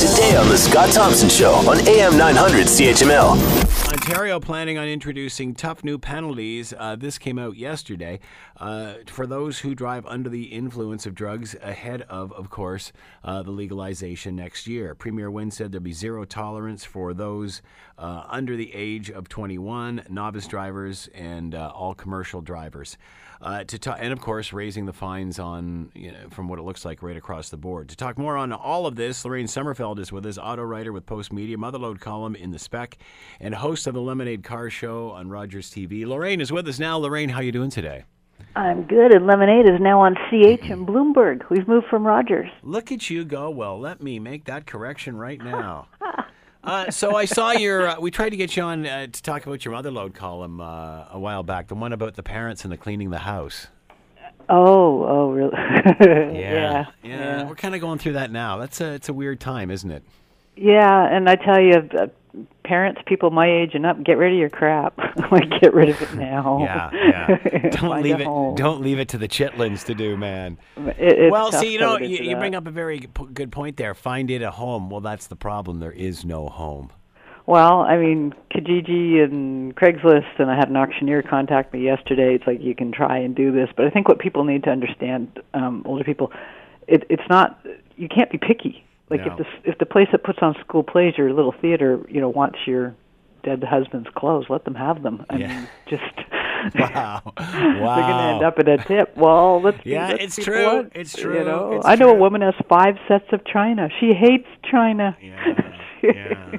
Today on The Scott Thompson Show on AM 900 CHML. Ontario planning on introducing tough new penalties. Uh, this came out yesterday uh, for those who drive under the influence of drugs ahead of, of course, uh, the legalization next year. Premier Wynne said there'll be zero tolerance for those uh, under the age of 21, novice drivers, and uh, all commercial drivers. Uh, to ta- and of course, raising the fines on, you know, from what it looks like, right across the board. To talk more on all of this, Lorraine Sommerfeld is with us, auto writer with Post Media, Motherlode column in the Spec, and host of the Lemonade Car Show on Rogers TV. Lorraine is with us now. Lorraine, how you doing today? I'm good, and Lemonade is now on CH and Bloomberg. We've moved from Rogers. Look at you go. Well, let me make that correction right now. Uh, so I saw your. Uh, we tried to get you on uh, to talk about your Motherlode column uh, a while back, the one about the parents and the cleaning the house. Oh, oh, really? Yeah, yeah. We're kind of going through that now. That's a. It's a weird time, isn't it? Yeah, and I tell you, uh, parents, people my age and up, get rid of your crap. like, get rid of it now. Yeah, yeah. Don't leave it. home. Don't leave it to the chitlins to do, man. It, it's well, see, you know, you, you bring up a very p- good point there. Find it a home. Well, that's the problem. There is no home. Well, I mean, Kijiji and Craigslist, and I had an auctioneer contact me yesterday. It's like you can try and do this, but I think what people need to understand, um, older people, it, it's not. You can't be picky. Like No. if the if the place that puts on school plays your little theater, you know, wants your dead husband's clothes, let them have them. I Yeah. mean, just Wow, wow. they're going to end up in a tip. Well, let's Yeah, let's it's true. It's you true. know? It's I know true. a woman has five sets of china. She hates china. Yeah, yeah.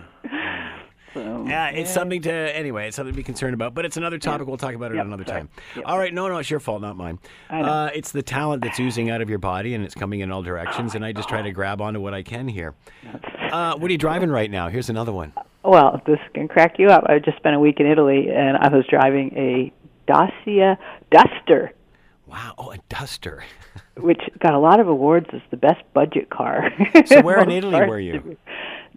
So, Yeah, it's something to anyway. It's something to be concerned about, but it's another topic. We'll talk about it Yep, another sorry. time. Yep. All right, no, no, it's your fault, not mine. Uh, it's the talent that's oozing out of your body, and it's coming in all directions. And I just try to grab onto what I can here. Uh, what are you driving right now? Here's another one. Well, this can crack you up. I just spent a week in Italy, and I was driving a Dacia Duster, Wow, oh, a duster. which got a lot of awards as the best budget car. So where in Italy were you?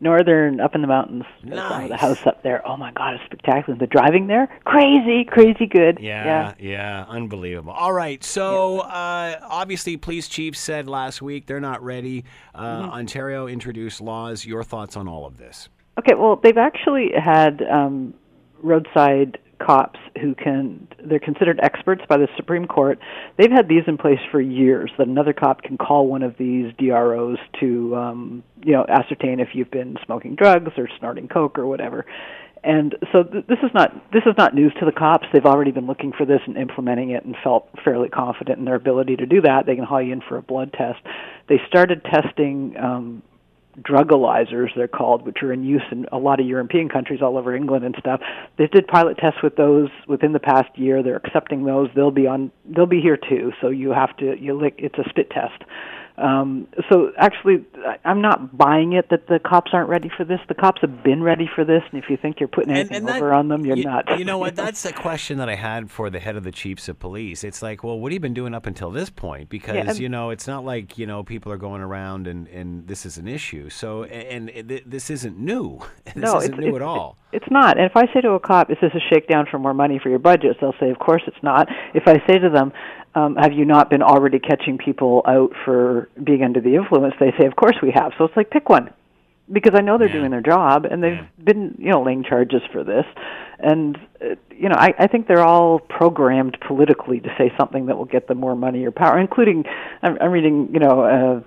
Northern, up in the mountains. There's one with Nice. The house up there. Oh my God, it's spectacular. The driving there, crazy, crazy good. Yeah, yeah, unbelievable. All right, so uh, obviously, police chiefs said last week they're not ready. Uh, Mm-hmm. Ontario introduced laws. Your thoughts on all of this? Okay, well, they've actually had um, roadside cops who can, they're considered experts by the Supreme Court. They've had these in place for years that another cop can call one of these DROs to, um, you know, ascertain if you've been smoking drugs or snorting coke or whatever. And so th- this is not this is not news to the cops. They've already been looking for this and implementing it, and felt fairly confident in their ability to do that. They can haul you in for a blood test. They started testing um, drugalizers they're called which are in use in a lot of european countries all over england and stuff. They did pilot tests with those within the past year. They're accepting those. They'll be on they'll be here too. So you have to you lick it's a spit test um so actually I- i'm not buying it that the cops aren't ready for this the cops have been ready for this and if you think you're putting anything that- over on them you're you, not You know what? That's a question that I had for the head of the chiefs of police. It's like, well, what have you been doing up until this point? Because and- you know, it's not like you know people are going around and and this is an issue. So and, and th- this isn't new. This no, isn't it's, new it's, at all. It's not. And if I say to a cop, "Is this a shakedown for more money for your budgets?" They'll say, "Of course it's not." If I say to them, um, "Have you not been already catching people out for being under the influence?" They say, "Of course we have." So it's like pick one, because I know they're Yeah. doing their job and they've Yeah. been, you know, laying charges for this. And uh, you know, I, I think they're all programmed politically to say something that will get them more money or power, including. I'm, I'm reading, you know. Uh,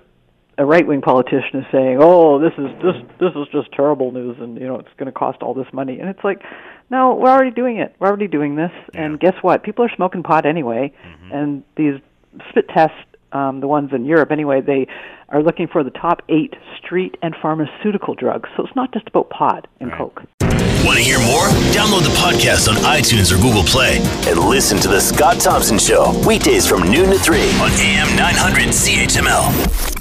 a right wing politician is saying, "Oh, this is this this is just terrible news, and you know it's going to cost all this money." And it's like, no, we're already doing it. We're already doing this, and guess what? People are smoking pot anyway, and these spit tests, um, the ones in Europe anyway, they are looking for the top eight street and pharmaceutical drugs. So it's not just about pot and Right. coke. Want to hear more? Download the podcast on iTunes or Google Play and listen to The Scott Thompson Show weekdays from noon to 3 on AM 900 CHML.